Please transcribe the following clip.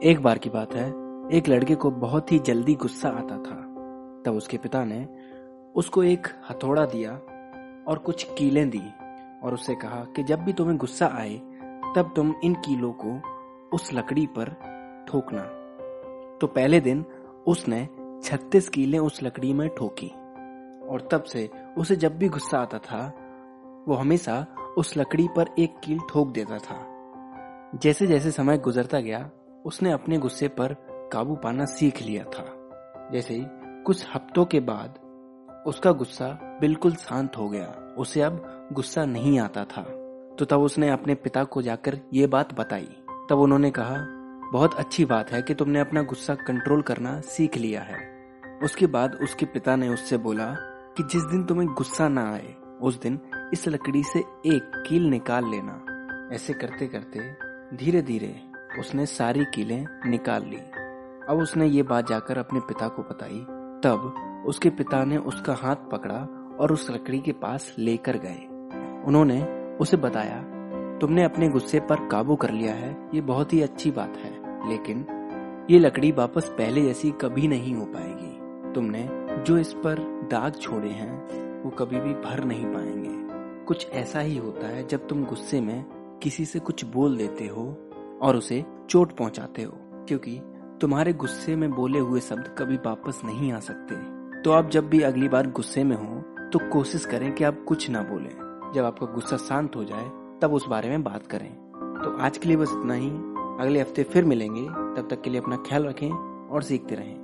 एक बार की बात है, एक लड़के को बहुत ही जल्दी गुस्सा आता था। तब उसके पिता ने उसको एक हथौड़ा दिया और कुछ कीलें दी और उससे कहा कि जब भी तुम्हें गुस्सा आए, तब तुम इन कीलों को उस लकड़ी पर ठोकना। तो पहले दिन उसने छत्तीस कीलें उस लकड़ी में ठोकी और तब से उसे जब भी गुस्सा आता था, वो हमेशा उस लकड़ी पर एक कील ठोक देता था। जैसे जैसे समय गुजरता गया उसने अपने गुस्से पर काबू पाना सीख लिया था। जैसे ही कुछ हफ्तों के बाद उसका गुस्सा बिल्कुल शांत हो गया। उसे अब गुस्सा नहीं आता था। तो तब उसने अपने पिता को जाकर ये बात बताई। तब उन्होंने कहा, बहुत अच्छी बात है कि तुमने अपना गुस्सा कंट्रोल करना सीख लिया है। उसके बाद उसके पिता ने उससे बोला कि जिस दिन तुम्हें गुस्सा ना आए, उस दिन इस लकड़ी से एक कील निकाल लेना। ऐसे करते करते धीरे धीरे उसने सारी कीलें निकाल ली। अब उसने ये बात जाकर अपने पिता को बताई। तब उसके पिता ने उसका हाथ पकड़ा और उस लकड़ी के पास लेकर गए। उन्होंने उसे बताया, तुमने अपने गुस्से पर काबू कर लिया है, ये बहुत ही अच्छी बात है, लेकिन ये लकड़ी वापस पहले जैसी कभी नहीं हो पाएगी। तुमने जो इस पर दाग छोड़े हैं, वो कभी भी भर नहीं पाएँगे। कुछ ऐसा ही होता है जब तुम गुस्से में किसी से कुछ बोल देते हो और उसे चोट पहुंचाते हो, क्योंकि तुम्हारे गुस्से में बोले हुए शब्द कभी वापस नहीं आ सकते। तो आप जब भी अगली बार गुस्से में हो तो कोशिश करें कि आप कुछ ना बोलें। जब आपका गुस्सा शांत हो जाए, तब उस बारे में बात करें। तो आज के लिए बस इतना ही। अगले हफ़्ते फिर मिलेंगे। तब तक के लिए अपना ख्याल रखें और सीखते रहें।